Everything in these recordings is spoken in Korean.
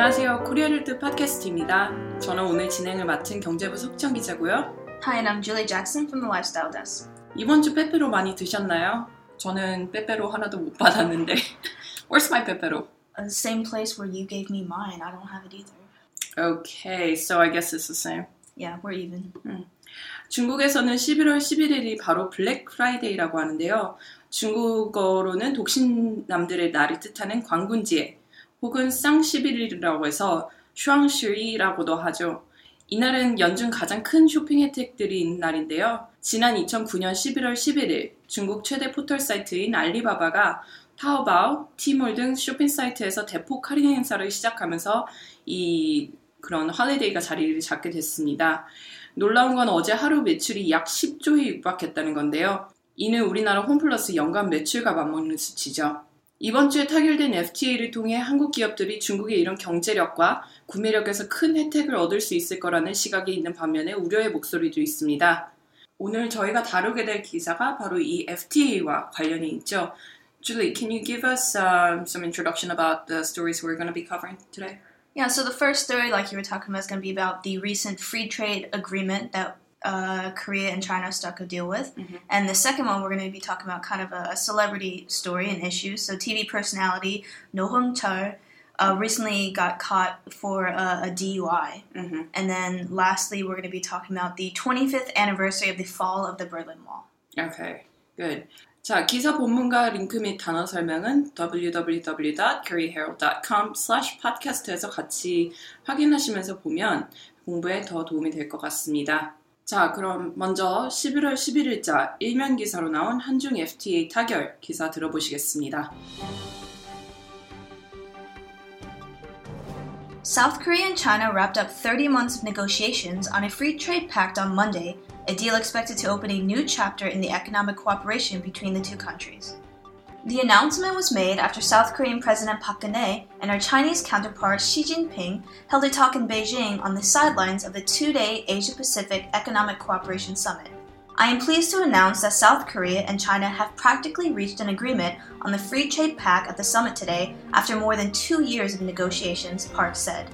안녕하세요. 코리아헤럴드 팟캐스트입니다. 저는 오늘 진행을 맡은 경제부 석정 기자고요. Hi, and I'm Julie Jackson from the Lifestyle Desk. 이번 주 빼빼로 많이 드셨나요? 저는 빼빼로 하나도 못 받았는데. Where's my 빼빼로? Uh, the same place where you gave me mine. I don't have it either. Okay, so I guess it's the same. Yeah, we're even. 중국에서는 11월 11일이 바로 블랙 프라이데이라고 하는데요. 중국어로는 독신남들의 날을 뜻하는 光棍节 혹은 쌍11일이라고 해서 双十一라고도 하죠. 이날은 연중 가장 큰 쇼핑 혜택들이 있는 날인데요. 지난 2009년 11월 11일 중국 최대 포털 사이트인 알리바바가 타오바오, 티몰 등 쇼핑 사이트에서 대폭 할인 행사를 시작하면서 이 그런 holiday가 자리를 잡게 됐습니다. 놀라운 건 어제 하루 매출이 약 10조에 육박했다는 건데요. 이는 우리나라 홈플러스 연간 매출과 맞먹는 수치죠. 이번 주에 타결된 FTA를 통해 한국 기업들이 중국의 이런 경제력과 구매력에서 큰 혜택을 얻을 수 있을 거라는 시각이 있는 반면에 우려의 목소리도 있습니다. 오늘 저희가 다루게 될 기사가 바로 이 FTA와 관련이 있죠. Julie, can you give us um, some introduction about the stories we're going to be covering today? Yeah, so the first story, like you were talking about, is going to be about the recent free trade agreement that uh, Korea and China struck a deal with. And the second one, we're going to be talking about kind of a, a celebrity story and issues. So, TV personality No Hong Chul uh, recently got caught for a, a DUI. Mhm. And then lastly, we're going to be talking about the 25th anniversary of the fall of the Berlin Wall. Okay, good. 자, 기사 본문과 링크 및 단어 설명은 www.koreaherald.com/podcast에서 같이 확인하시면서 보면 공부에 더 도움이 될 것 같습니다. 자, 그럼 먼저 11월 11일자 일면 기사로 나온 한중 FTA 타결 기사 들어보시겠습니다. South Korea and China wrapped up 30 months of negotiations on a free trade pact on Monday, a deal expected to open a new chapter in the economic cooperation between the two countries. The announcement was made after South Korean President Park Geun-hye and our Chinese counterpart Xi Jinping held a talk in Beijing on the sidelines of the two-day Asia-Pacific Economic Cooperation Summit. I am pleased to announce that South Korea and China have practically reached an agreement on the free trade pact at the summit today after more than two years of negotiations, Park said.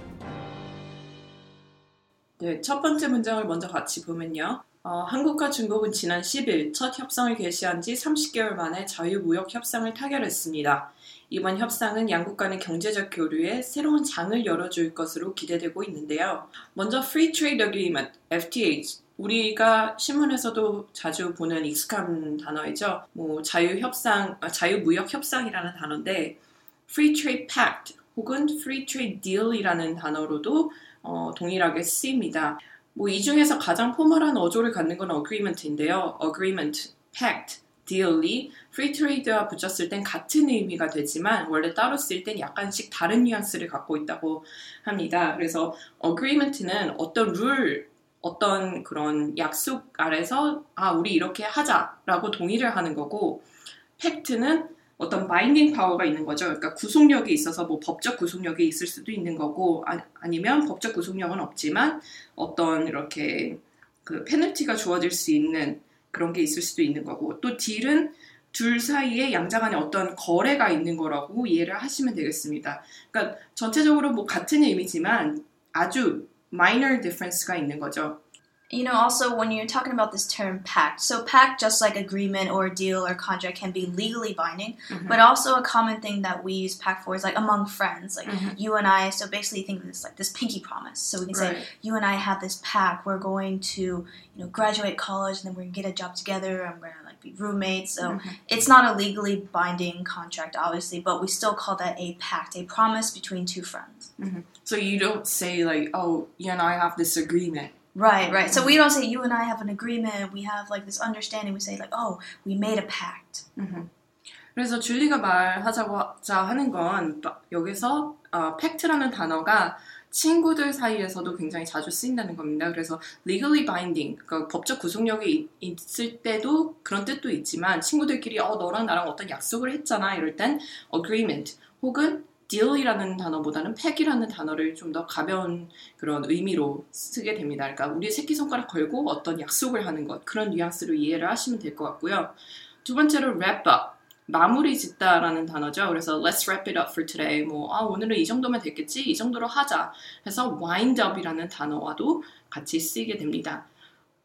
네, 첫 번째 문장을 먼저 같이 보면요. 어, 한국과 중국은 지난 10일 첫 협상을 개시한 지 30개월 만에 자유무역 협상을 타결했습니다. 이번 협상은 양국 간의 경제적 교류에 새로운 장을 열어줄 것으로 기대되고 있는데요. 먼저 Free Trade Agreement, FTA. 우리가 신문에서도 자주 보는 익숙한 단어이죠. 뭐 자유협상, 아, 자유무역 협상이라는 단어인데 Free Trade Pact 혹은 Free Trade Deal이라는 단어로도 어, 동일하게 쓰입니다. 뭐 이 중에서 가장 formal한 어조를 갖는 건 agreement인데요. agreement, pact, deal이 free trade와 붙였을 땐 같은 의미가 되지만 원래 따로 쓸 땐 약간씩 다른 뉘앙스를 갖고 있다고 합니다. 그래서 agreement는 어떤 룰, 어떤 그런 약속 아래서 아 우리 이렇게 하자라고 동의를 하는 거고 pact는 어떤 binding power가 있는 거죠. 그러니까 구속력이 있어서 뭐 법적 구속력이 있을 수도 있는 거고 아, 아니면 법적 구속력은 없지만 어떤 이렇게 그 페널티가 주어질 수 있는 그런 게 있을 수도 있는 거고 또 딜은 둘 사이에 양자 간에 어떤 거래가 있는 거라고 이해를 하시면 되겠습니다. 그러니까 전체적으로 뭐 같은 의미지만 아주 minor difference가 있는 거죠. You know, also when you're talking about this term pact, so pact, just like agreement or deal or contract, can be legally binding, mm-hmm. but also a common thing that we use pact for is like among friends, like Mhm. you and I. So basically, think of this like this pinky promise. So we can say, you and I have this pact. We're going to, you know, graduate college, and then we're gonna get a job together. and we're gonna like be roommates. So mm-hmm. it's not a legally binding contract, obviously, but we still call that a pact, a promise between two friends. Mm-hmm. So you don't say like, oh, you and I have this agreement. Right, right. So we don't say you and I have an agreement. We have like this understanding. We say like, oh, we made a pact. 그래서 줄리가 말하자고자 하는 건 바- 여기서 어, 팩트라는 단어가 친구들 사이에서도 굉장히 자주 쓰인다는 겁니다. 그래서 legally binding, 그러니까 법적 구속력이 있- 있을 때도 그런 뜻도 있지만 친구들끼리 어 너랑 나랑 어떤 약속을 했잖아 이럴 땐 agreement 혹은 deal이라는 단어보다는 팩이라는 단어를 좀 더 가벼운 그런 의미로 쓰게 됩니다. 그러니까 우리 새끼손가락 걸고 어떤 약속을 하는 것 그런 뉘앙스로 이해를 하시면 될 것 같고요. 두 번째로 wrap up. 마무리 짓다라는 단어죠. 그래서 let's wrap it up for today. 뭐 아, 오늘은 이 정도면 됐겠지. 이 정도로 하자. 해서 wind up이라는 단어와도 같이 쓰이게 됩니다.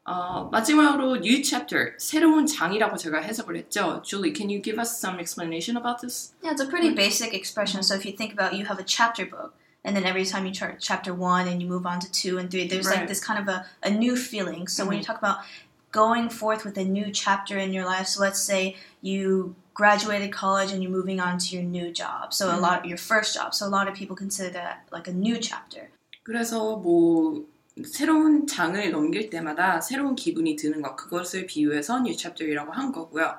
어, 마지막으로 new chapter, 새로운 장이라고 제가 해석을 했죠. Julie, can you give us some explanation about this? Yeah, it's a pretty basic expression. So if you think about, you have a chapter book, and then every time you start chapter one and you move on to two and three, there's Right. like this kind of a, a new feeling. So when you talk about going forth with a new chapter in your life, so let's say you graduated college and you're moving on to your new job. So a lot your first job. So a lot of people consider that like a new chapter. 그래서 뭐 새로운 장을 넘길 때마다 새로운 기분이 드는 것 그것을 비유해서 new chapter이라고 한 거고요.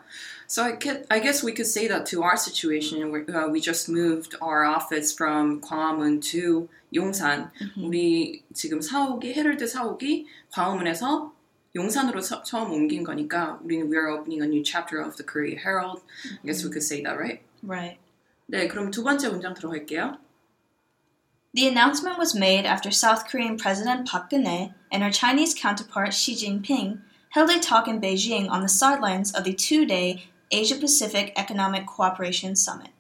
So I, can, I guess we could say that to our situation where uh, we just moved our office from 광화문 to 용산. 우리 지금 사옥이 헤럴드 사옥이 광화문에서 용산으로 서- 처음 옮긴 거니까 우리는 we are opening a new chapter of the Korea Herald. I guess we could say that, right? Right. 네, 그럼 두 번째 문장 들어갈게요. The announcement was made after South Korean President Park Geun-hye and her Chinese counterpart Xi Jinping held a talk in Beijing on the sidelines of the two-day Asia-Pacific Economic Cooperation Summit.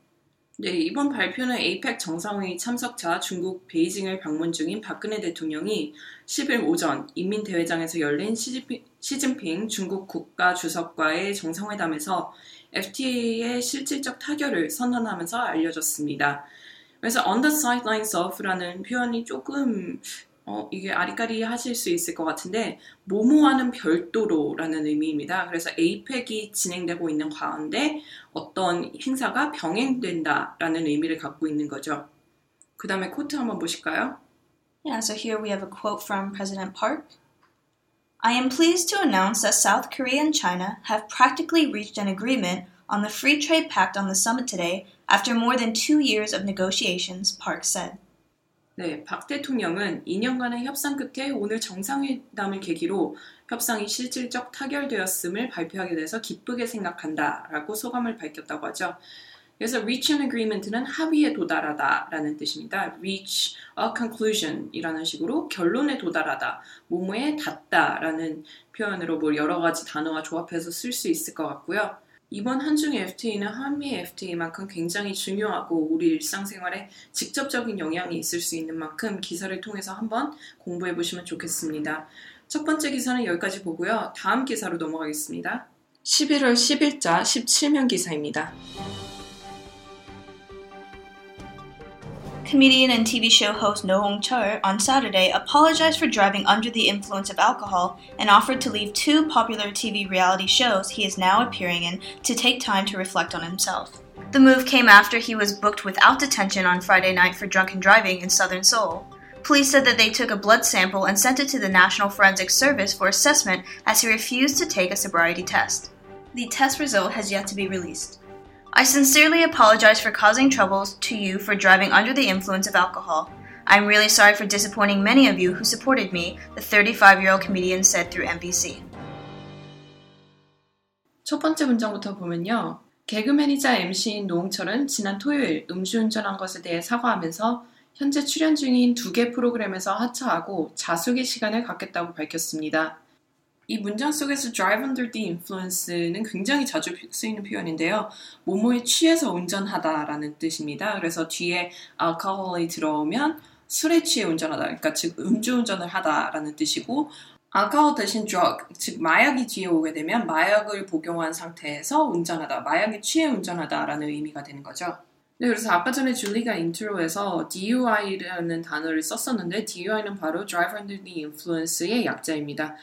네, 이번 발표는 APEC 정상회의 참석자 중국 베이징을 방문 중인 박근혜 대통령이 10일 오전 인민대회장에서 열린 시진핑, 시진핑 중국 국가주석과의 정상회담에서 FTA의 실질적 타결을 선언하면서 알려졌습니다. 그래서 on the sidelines of라는 표현이 조금 어, 이게 아리까리 하실 수 있을 것 같은데 모모와는 별도로라는 의미입니다. 그래서 APEC이 진행되고 있는 가운데 어떤 행사가 병행된다라는 의미를 갖고 있는 거죠. 그 다음에 코트 한번 보실까요? Yeah, so here we have a quote from President Park. I am pleased to announce that South Korea and China have practically reached an agreement on the Free Trade Pact on the summit today after more than two years of negotiations, Park said. 네, 박 대통령은 2년간의 협상 끝에 오늘 정상회담을 계기로 협상이 실질적 타결되었음을 발표하게 돼서 기쁘게 생각한다라고 소감을 밝혔다고 하죠. 그래서 reach an agreement는 합의에 도달하다라는 뜻입니다. reach a conclusion이라는 식으로 결론에 도달하다, 뭐뭐에 닿다라는 표현으로 뭐 여러 가지 단어와 조합해서 쓸 수 있을 것 같고요. 이번 한중의 FTA는 한미의 FTA만큼 굉장히 중요하고 우리 일상생활에 직접적인 영향이 있을 수 있는 만큼 기사를 통해서 한번 공부해 보시면 좋겠습니다. 첫 번째 기사는 여기까지 보고요. 다음 기사로 넘어가겠습니다. 11월 10일자 17면 기사입니다. Comedian and TV show host No Hong Chul on Saturday apologized for driving under the influence of alcohol and offered to leave two popular TV reality shows he is now appearing in to take time to reflect on himself. The move came after he was booked without detention on Friday night for drunken driving in southern Seoul. Police said that they took a blood sample and sent it to the National Forensic Service for assessment as he refused to take a sobriety test. The test result has yet to be released. I sincerely apologize for causing troubles to you for driving under the influence of alcohol. I'm really sorry for disappointing many of you who supported me, the 35 year old comedian said through NBC. 첫 번째 문장부터 보면요. 개그맨이자 MC인 노홍철은 지난 토요일 음주운전한 것에 대해 사과하면서 현재 출연 중인 두 개 프로그램에서 하차하고 자숙의 시간을 갖겠다고 밝혔습니다. 이 문장 속에서 drive under the influence는 굉장히 자주 쓰이는 표현인데요. 모모에 취해서 운전하다라는 뜻입니다. 그래서 뒤에 alcohol이 들어오면 술에 취해 운전하다, 그러니까 즉 음주운전을 하다라는 뜻이고 알코올 대신 drug, 즉 마약이 뒤에 오게 되면 마약을 복용한 상태에서 운전하다, 마약에 취해 운전하다라는 의미가 되는 거죠. 네, 그래서 아까 전에 줄리가 인트로에서 DUI라는 단어를 썼었는데 DUI는 바로 Drive Under the Influence의 약자입니다.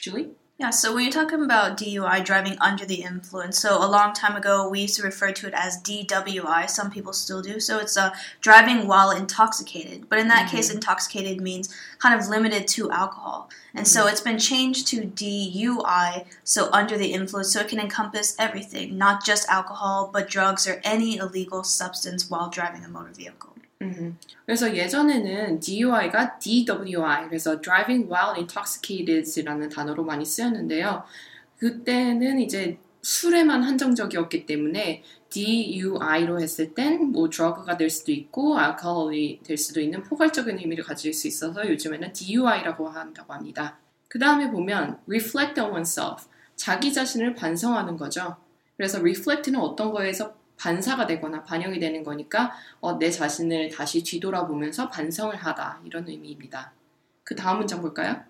Julie? Yeah, so when you're talking about DUI, driving under the influence, so a long time ago we used to refer to it as DWI. Some people still do. So it's uh, driving while intoxicated. But in that case, intoxicated means kind of limited to alcohol. And so it's been changed to DUI, so under the influence, so it can encompass everything, not just alcohol, but drugs or any illegal substance while driving a motor vehicle. 음, 그래서 예전에는 DUI가 DWI, 그래서 Driving While Intoxicated라는 단어로 많이 쓰였는데요. 그때는 이제 술에만 한정적이었기 때문에 DUI로 했을 땐 뭐 드러그가 될 수도 있고 알코올이 될 수도 있는 포괄적인 의미를 가질 수 있어서 요즘에는 DUI라고 한다고 합니다. 그 다음에 보면 reflect on oneself, 자기 자신을 반성하는 거죠. 그래서 reflect는 어떤 거에서 반사가 되거나 반영이 되는 거니까 어, 내 자신을 다시 뒤돌아보면서 반성을 하다 이런 의미입니다. 그 다음 문장 볼까요?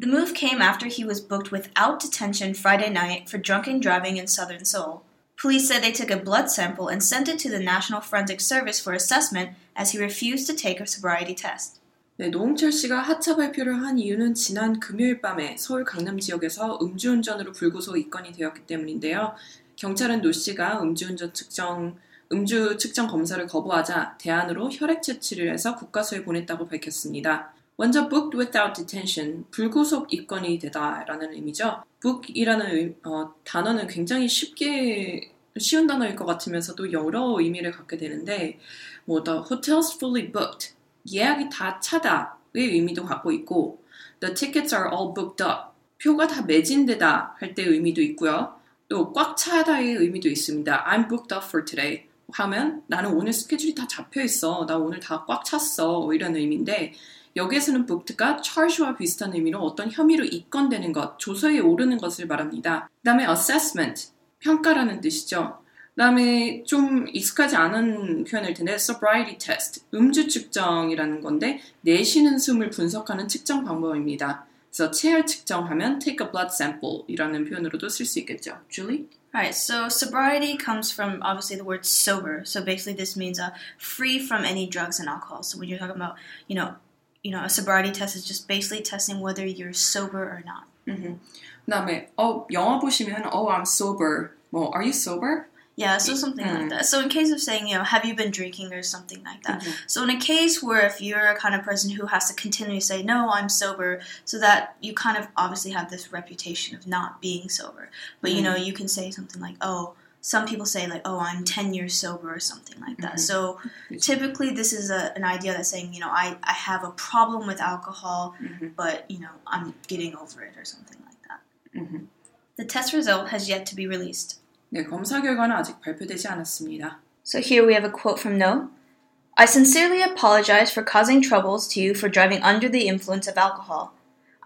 The move came after he was booked without detention Friday night for drunken driving in southern Seoul. Police said they took a blood sample and sent it to the National Forensic Service for assessment as he refused to take a sobriety test. 네, 노홍철 씨가 하차 발표를 한 이유는 지난 금요일 밤에 서울 강남 지역에서 음주운전으로 불구속 입건이 되었기 때문인데요. 경찰은 노 씨가 음주운전 측정 음주 측정 검사를 거부하자 대안으로 혈액 채취를 해서 국가서에 보냈다고 밝혔습니다. 먼저 booked without detention, 불구속 입건이 되다라는 의미죠. book이라는 어, 단어는 굉장히 쉽게 쉬운 단어일 것 같으면서도 여러 의미를 갖게 되는데 뭐 the hotel's fully booked, 예약이 다 차다의 의미도 갖고 있고 the tickets are all booked up, 표가 다 매진되다 할 때 의미도 있고요. 또 꽉 차다의 의미도 있습니다. I'm booked up for today. 하면 나는 오늘 스케줄이 다 잡혀 있어. 나 오늘 다 꽉 찼어. 이런 의미인데 여기에서는 booked가 charge와 비슷한 의미로 어떤 혐의로 입건되는 것, 조서에 오르는 것을 말합니다. 그 다음에 assessment, 평가라는 뜻이죠. 그 다음에 좀 익숙하지 않은 표현일 텐데 sobriety test, 음주 측정이라는 건데 내쉬는 숨을 분석하는 측정 방법입니다. 그래서 체열 측정하면 take a blood sample 이라는 표현으로도 쓸 수 있겠죠. Julie? Alright, so sobriety comes from obviously the word sober. So basically, this means uh, free from any drugs and alcohol. So when you're talking about, you know, you know, a sobriety test is just basically testing whether you're sober or not. 그 다음에 어, 영화 보시면 oh I'm sober. 뭐 are you sober? Yeah, so something like mm. that. So in case of saying, you know, have you been drinking or something like that. Mm-hmm. So in a case where if you're a kind of person who has to continually say, no, I'm sober, so that you kind of obviously have this reputation of not being sober. But you know, mm. you can say something like, oh, some people say like, oh, I'm 10 years sober or something like that. Mm-hmm. So typically this is a, an idea that's saying, you know, I, I have a problem with alcohol, mm-hmm. but you know, I'm getting over it or something like that. The test result has yet to be released. 네, 검사 결과는 아직 발표되지 않았습니다. So here we have a quote from No. I sincerely apologize for causing troubles to you for driving under the influence of alcohol.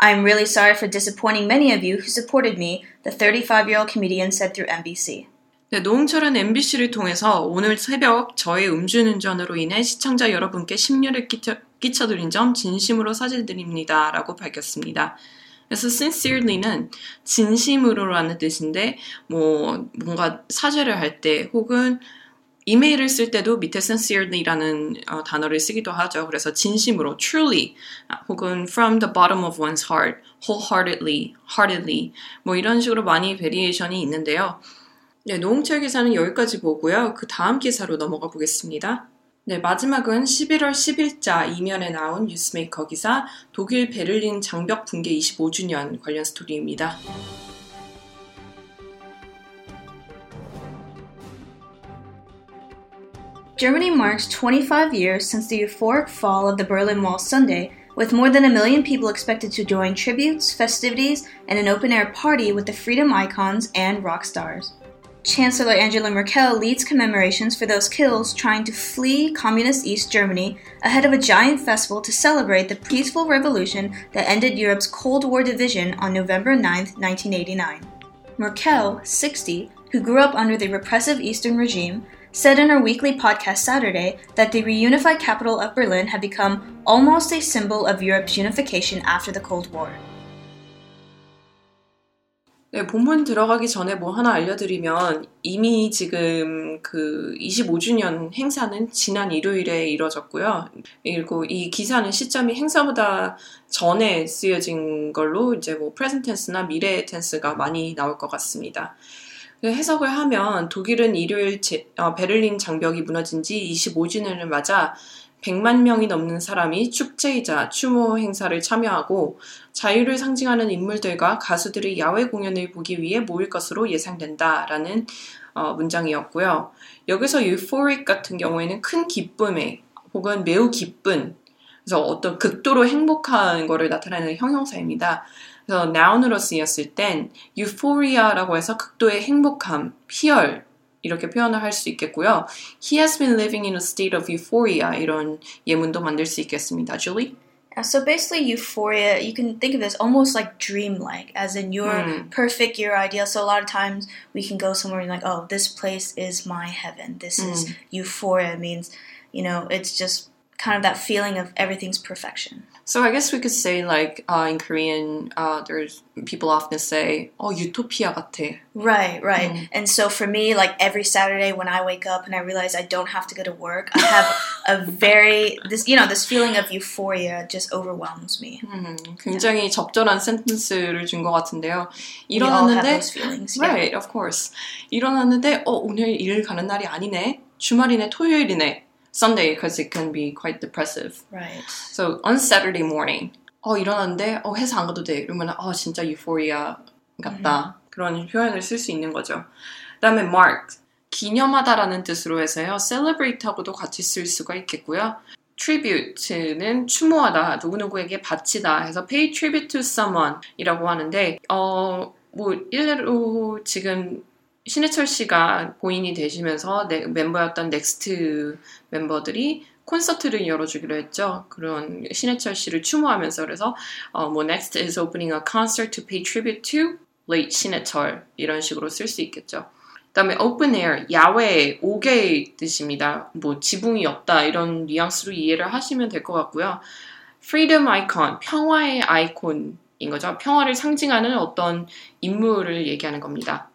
I am really sorry for disappointing many of you who supported me, the 35 year old comedian said through NBC. 네, 노홍철은 MBC를 통해서 오늘 새벽 저의 음주운전으로 인해 시청자 여러분께 심려를 끼쳐, 끼쳐드린 점 진심으로 사죄드립니다. 라고 밝혔습니다. 그래서 sincerely는 진심으로라는 뜻인데 뭐 뭔가 사죄를 할 때 혹은 이메일을 쓸 때도 밑에 sincerely라는 어, 단어를 쓰기도 하죠. 그래서 진심으로, truly, 혹은 from the bottom of one's heart, wholeheartedly, heartedly, 뭐 이런 식으로 많이 variation이 있는데요. 네, 노홍철 기사는 여기까지 보고요. 그 다음 기사로 넘어가 보겠습니다. 네, 마지막은 11월 10일자 이면에 나온 뉴스메이커 기사 독일 베를린 장벽 붕괴 25주년 관련 스토리입니다. Germany marks 25 years since the euphoric fall of the Berlin Wall Sunday, with more than a million people expected to join tributes, festivities, and an open air party with the freedom icons and rock stars. Chancellor Angela Merkel leads commemorations for those killed trying to flee communist East Germany ahead of a giant festival to celebrate the peaceful revolution that ended Europe's Cold War division on November 9, 1989. Merkel, 60, who grew up under the repressive Eastern regime, said in her weekly podcast Saturday that the reunified capital of Berlin had become almost a symbol of Europe's unification after the Cold War. 네, 본문 들어가기 전에 뭐 하나 알려드리면 이미 지금 그 25주년 행사는 지난 일요일에 이뤄졌고요. 그리고 이 기사는 시점이 행사보다 전에 쓰여진 걸로 이제 뭐 프레젠 텐스나 미래 텐스가 많이 나올 것 같습니다. 해석을 하면 독일은 일요일 제, 어, 베를린 장벽이 무너진 지 25주년을 맞아 100만 명이 넘는 사람이 축제이자 추모 행사를 참여하고 자유를 상징하는 인물들과 가수들의 야외 공연을 보기 위해 모일 것으로 예상된다라는 어, 문장이었고요. 여기서 euphoric 같은 경우에는 큰 기쁨에 혹은 매우 기쁜 그래서 어떤 극도로 행복한 거를 나타내는 형용사입니다. 그래서 noun으로 쓰였을 땐 euphoria라고 해서 극도의 행복함, 희열 이렇게 표현을 할 수 있겠고요. He has been living in a state of euphoria 이런 예문도 만들 수 있겠습니다. Julie? Uh, So basically, euphoria, you can think of this almost like dreamlike, as in you're Mm. perfect, you're ideal. So a lot of times we can go somewhere and like, oh, this place is my heaven. This is euphoria. It means, you know, it's just kind of that feeling of everything's perfection. So I guess we could say like uh, in Korean, uh, there's people often say, "Oh, utopia 같아." Right, right. Mm. And so for me, like every Saturday when I wake up and I realize I don't have to go to work, I have a very this you know this feeling of euphoria just overwhelms me. 음, 굉장히 적절한 센텐스를 준 것 같은데요. We all have 일어났는데 those feelings. yeah. Right, of course. 일어났는데 어 오늘 일 가는 날이 아니네. 주말이네, 토요일이네. Sunday, because it can be quite depressive. Right. So on Saturday morning, 어 일어났는데 어 회사 안 가도 돼. 이러면 어 진짜 유포리아 같다. 그런 표현을 쓸 수 있는 거죠. 그다음에 mark 기념하다라는 뜻으로 해서요. celebrate하고도 같이 쓸 수가 있겠고요. tribute는 추모하다, 누구누구에게 바치다 해서 pay tribute to someone이라고 하는데 어 뭐 일례로 지금 신해철 씨가 고인이 되시면서 네, 멤버였던 넥스트 멤버들이 콘서트를 열어주기로 했죠. 그런 신해철 씨를 추모하면서 그래서 어, 뭐 next is opening a concert to pay tribute to late 신해철 이런 식으로 쓸 수 있겠죠. 그다음에 open air 야외 옥의 뜻입니다. 뭐 지붕이 없다 이런 뉘앙스로 이해를 하시면 될 것 같고요. freedom icon 평화의 아이콘인 거죠. 평화를 상징하는 어떤 인물을 얘기하는 겁니다.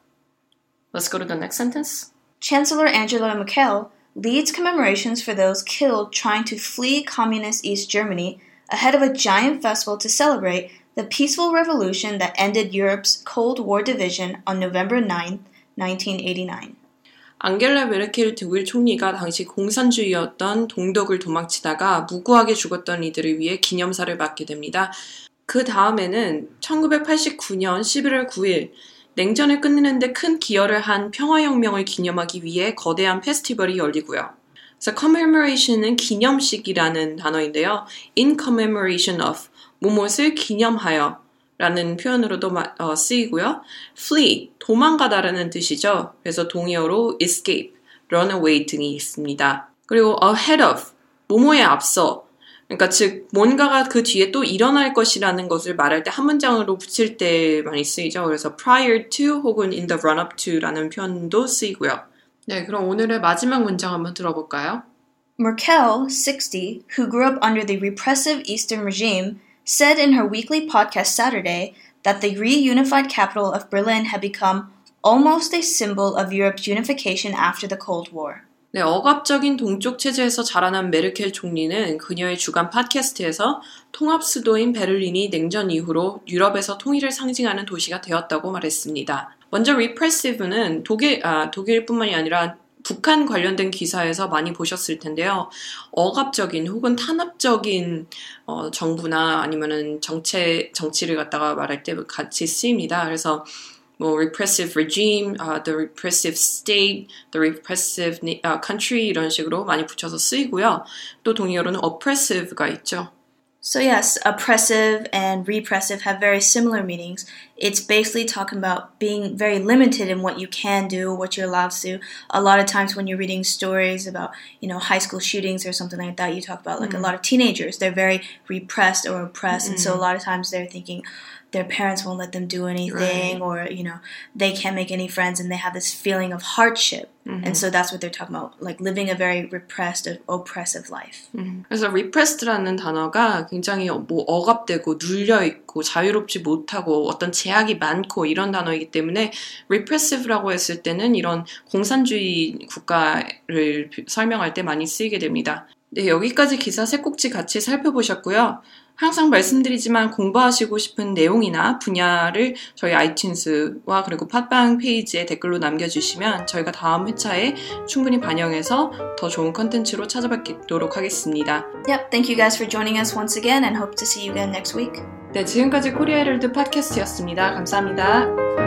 Let's go to the next sentence. Chancellor Angela Merkel leads commemorations for those killed trying to flee communist East Germany ahead of a giant festival to celebrate the peaceful revolution that ended Europe's Cold War division on November 9, 1989. 앙겔라 메르켈 독일 총리가 당시 공산주의였던 동독을 도망치다가 무고하게 죽었던 이들을 위해 기념사를 맡게 됩니다. 그 다음에는 1989년 11월 9일 냉전을 끝내는데 큰 기여를 한 평화혁명을 기념하기 위해 거대한 페스티벌이 열리고요. 그래서 commemoration은 기념식이라는 단어인데요. in commemoration of 무엇을 기념하여 라는 표현으로도 마- 어, 쓰이고요. flee, 도망가다라는 뜻이죠. 그래서 동의어로 escape, run away 등이 있습니다. 그리고 ahead of, 뭐뭐에 앞서, 그러니까 즉 뭔가가 그 뒤에 또 일어날 것이라는 것을 말할 때 한 문장으로 붙일 때 많이 쓰이죠. 그래서 prior to 혹은 in the run up to라는 표현도 쓰이고요. 네, 그럼 오늘의 마지막 문장 한번 들어볼까요? Merkel, 60, who grew up under the repressive Eastern regime, said in her weekly podcast Saturday that the reunified capital of Berlin had become almost a symbol of Europe's unification after the Cold War. 네, 억압적인 동쪽 체제에서 자라난 메르켈 총리는 그녀의 주간 팟캐스트에서 통합 수도인 베를린이 냉전 이후로 유럽에서 통일을 상징하는 도시가 되었다고 말했습니다. 먼저 repressive는 독일, 아, 독일뿐만이 아니라 북한 관련된 기사에서 많이 보셨을 텐데요. 억압적인 혹은 탄압적인 어, 정부나 아니면은 정체 정치를 갖다가 말할 때 같이 쓰입니다. 그래서 뭐 repressive regime, uh, the repressive state, the repressive uh, country 이런 식으로 많이 붙여서 쓰이고요. 또 동의어로는 oppressive가 있죠. So, yes, oppressive and repressive have very similar meanings. It's basically talking about being very limited in what you can do, what you're allowed to do. A lot of times when you're reading stories about, you know, high school shootings or something like that, you talk about like a lot of teenagers. They're very repressed or oppressed. And so a lot of times they're thinking their parents won't let them do anything or, you know, they can't make any friends and they have this feeling of hardship. And so that's what they're talking about, like living a very repressed, oppressive life. 그래서 repressed라는 단어가 굉장히 뭐 억압되고 눌려 있고 자유롭지 못하고 어떤 제약이 많고 이런 단어이기 때문에 repressive라고 했을 때는 이런 공산주의 국가를 설명할 때 많이 쓰이게 됩니다. 네, 여기까지 기사 세 꼭지 같이 살펴보셨고요. 항상 말씀드리지만 공부하시고 싶은 내용이나 분야를 저희 아이튠스와 그리고 팟빵 페이지에 댓글로 남겨주시면 저희가 다음 회차에 충분히 반영해서 더 좋은 컨텐츠로 찾아뵙도록 하겠습니다. Yep, thank you guys for joining us once again and hope to see you again next week. 네, 지금까지 코리아 헤럴드 팟캐스트였습니다. 감사합니다.